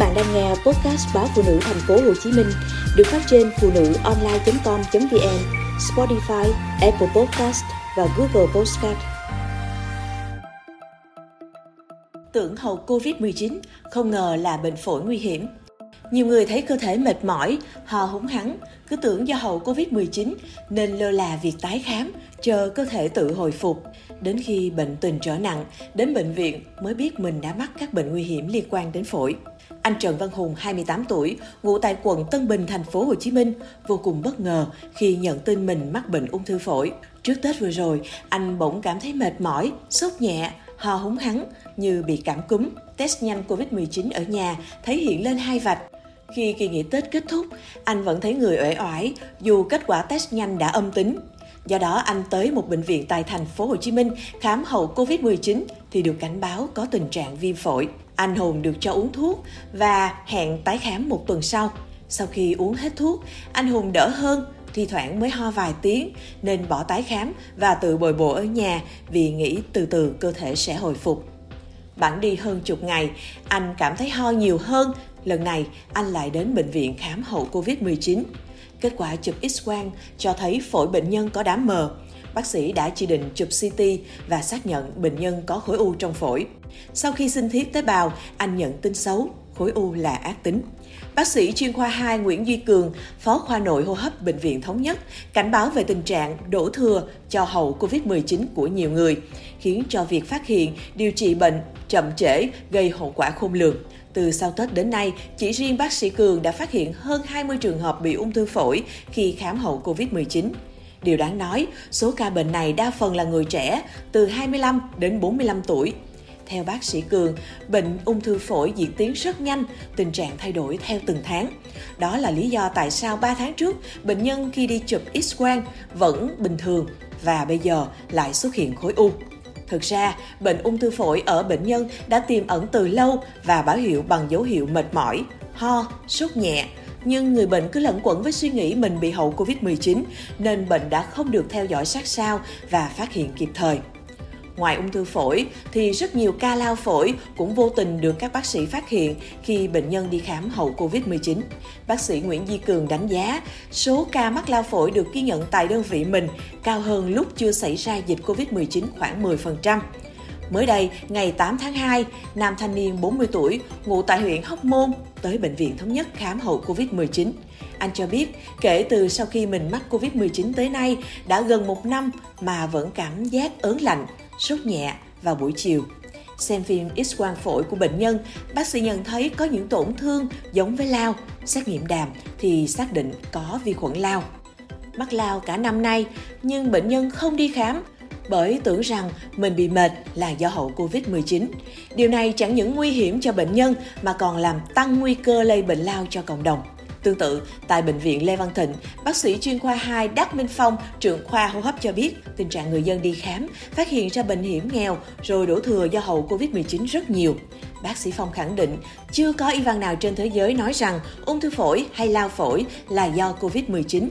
bạn đang nghe podcast báo phụ nữ thành phố Hồ Chí Minh được phát trên phụ nữ online.com.vn, Spotify, Apple Podcast và Google Podcast. Tưởng hậu Covid-19 không ngờ là bệnh phổi nguy hiểm. Nhiều người thấy cơ thể mệt mỏi, hò húng hắng, cứ tưởng do hậu Covid-19 nên lơ là việc tái khám, chờ cơ thể tự hồi phục. Đến khi bệnh tình trở nặng, đến bệnh viện mới biết mình đã mắc các bệnh nguy hiểm liên quan đến phổi. Anh Trần Văn Hùng, 28 tuổi, ngụ tại quận Tân Bình, thành phố Hồ Chí Minh, vô cùng bất ngờ khi nhận tin mình mắc bệnh ung thư phổi. Trước Tết vừa rồi, anh bỗng cảm thấy mệt mỏi, sốt nhẹ, ho húng hắn như bị cảm cúm. Test nhanh COVID-19 ở nhà thấy hiện lên hai vạch. Khi kỳ nghỉ Tết kết thúc, anh vẫn thấy người uể oải dù kết quả test nhanh đã âm tính. Do đó anh tới một bệnh viện tại thành phố Hồ Chí Minh khám hậu Covid-19 thì được cảnh báo có tình trạng viêm phổi. Anh Hùng được cho uống thuốc và hẹn tái khám một tuần sau. Sau khi uống hết thuốc, anh Hùng đỡ hơn, thi thoảng mới ho vài tiếng nên bỏ tái khám và tự bồi bổ ở nhà vì nghĩ từ từ cơ thể sẽ hồi phục. bản đi hơn chục ngày, anh cảm thấy ho nhiều hơn. Lần này, anh lại đến bệnh viện khám hậu Covid-19. Kết quả chụp X-quang cho thấy phổi bệnh nhân có đám mờ. Bác sĩ đã chỉ định chụp CT và xác nhận bệnh nhân có khối u trong phổi. Sau khi sinh thiết tế bào, anh nhận tin xấu, khối u là ác tính. Bác sĩ chuyên khoa 2 Nguyễn Duy Cường, phó khoa nội hô hấp Bệnh viện Thống nhất, cảnh báo về tình trạng đổ thừa cho hậu COVID-19 của nhiều người, khiến cho việc phát hiện, điều trị bệnh chậm trễ gây hậu quả khôn lường. Từ sau Tết đến nay, chỉ riêng bác sĩ Cường đã phát hiện hơn 20 trường hợp bị ung thư phổi khi khám hậu COVID-19. Điều đáng nói, số ca bệnh này đa phần là người trẻ, từ 25 đến 45 tuổi. Theo bác sĩ Cường, bệnh ung thư phổi diễn tiến rất nhanh, tình trạng thay đổi theo từng tháng. Đó là lý do tại sao 3 tháng trước, bệnh nhân khi đi chụp X-quang vẫn bình thường và bây giờ lại xuất hiện khối u. Thực ra, bệnh ung thư phổi ở bệnh nhân đã tiềm ẩn từ lâu và báo hiệu bằng dấu hiệu mệt mỏi, ho, sốt nhẹ, nhưng người bệnh cứ lẫn quẩn với suy nghĩ mình bị hậu Covid-19 nên bệnh đã không được theo dõi sát sao và phát hiện kịp thời. Ngoài ung thư phổi thì rất nhiều ca lao phổi cũng vô tình được các bác sĩ phát hiện khi bệnh nhân đi khám hậu Covid-19. Bác sĩ Nguyễn Di Cường đánh giá số ca mắc lao phổi được ghi nhận tại đơn vị mình cao hơn lúc chưa xảy ra dịch Covid-19 khoảng 10%. Mới đây, ngày 8 tháng 2, nam thanh niên 40 tuổi, ngụ tại huyện Hóc Môn, tới Bệnh viện Thống nhất khám hậu Covid-19. Anh cho biết, kể từ sau khi mình mắc Covid-19 tới nay, đã gần một năm mà vẫn cảm giác ớn lạnh, sốt nhẹ vào buổi chiều. Xem phim X-quang phổi của bệnh nhân, bác sĩ nhận thấy có những tổn thương giống với lao. Xét nghiệm đàm thì xác định có vi khuẩn lao. Mắc lao cả năm nay, nhưng bệnh nhân không đi khám bởi tưởng rằng mình bị mệt là do hậu Covid-19. Điều này chẳng những nguy hiểm cho bệnh nhân mà còn làm tăng nguy cơ lây bệnh lao cho cộng đồng. Tương tự, tại Bệnh viện Lê Văn Thịnh, bác sĩ chuyên khoa 2 Đắc Minh Phong, trưởng khoa hô hấp cho biết, tình trạng người dân đi khám, phát hiện ra bệnh hiểm nghèo rồi đổ thừa do hậu Covid-19 rất nhiều. Bác sĩ Phong khẳng định, chưa có y văn nào trên thế giới nói rằng ung thư phổi hay lao phổi là do Covid-19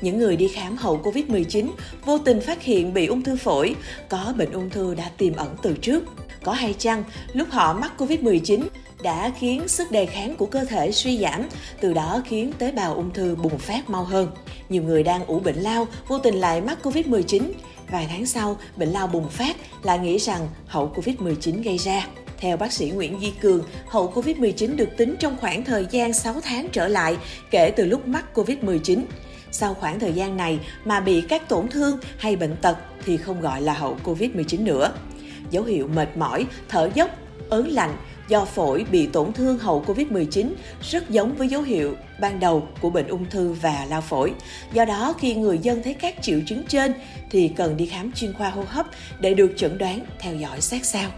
những người đi khám hậu Covid-19 vô tình phát hiện bị ung thư phổi, có bệnh ung thư đã tiềm ẩn từ trước. Có hay chăng lúc họ mắc Covid-19 đã khiến sức đề kháng của cơ thể suy giảm, từ đó khiến tế bào ung thư bùng phát mau hơn. Nhiều người đang ủ bệnh lao vô tình lại mắc Covid-19. Vài tháng sau, bệnh lao bùng phát lại nghĩ rằng hậu Covid-19 gây ra. Theo bác sĩ Nguyễn Di Cường, hậu Covid-19 được tính trong khoảng thời gian 6 tháng trở lại kể từ lúc mắc Covid-19. Sau khoảng thời gian này mà bị các tổn thương hay bệnh tật thì không gọi là hậu Covid-19 nữa. Dấu hiệu mệt mỏi, thở dốc, ớn lạnh do phổi bị tổn thương hậu Covid-19 rất giống với dấu hiệu ban đầu của bệnh ung thư và lao phổi. Do đó, khi người dân thấy các triệu chứng trên thì cần đi khám chuyên khoa hô hấp để được chẩn đoán, theo dõi sát sao.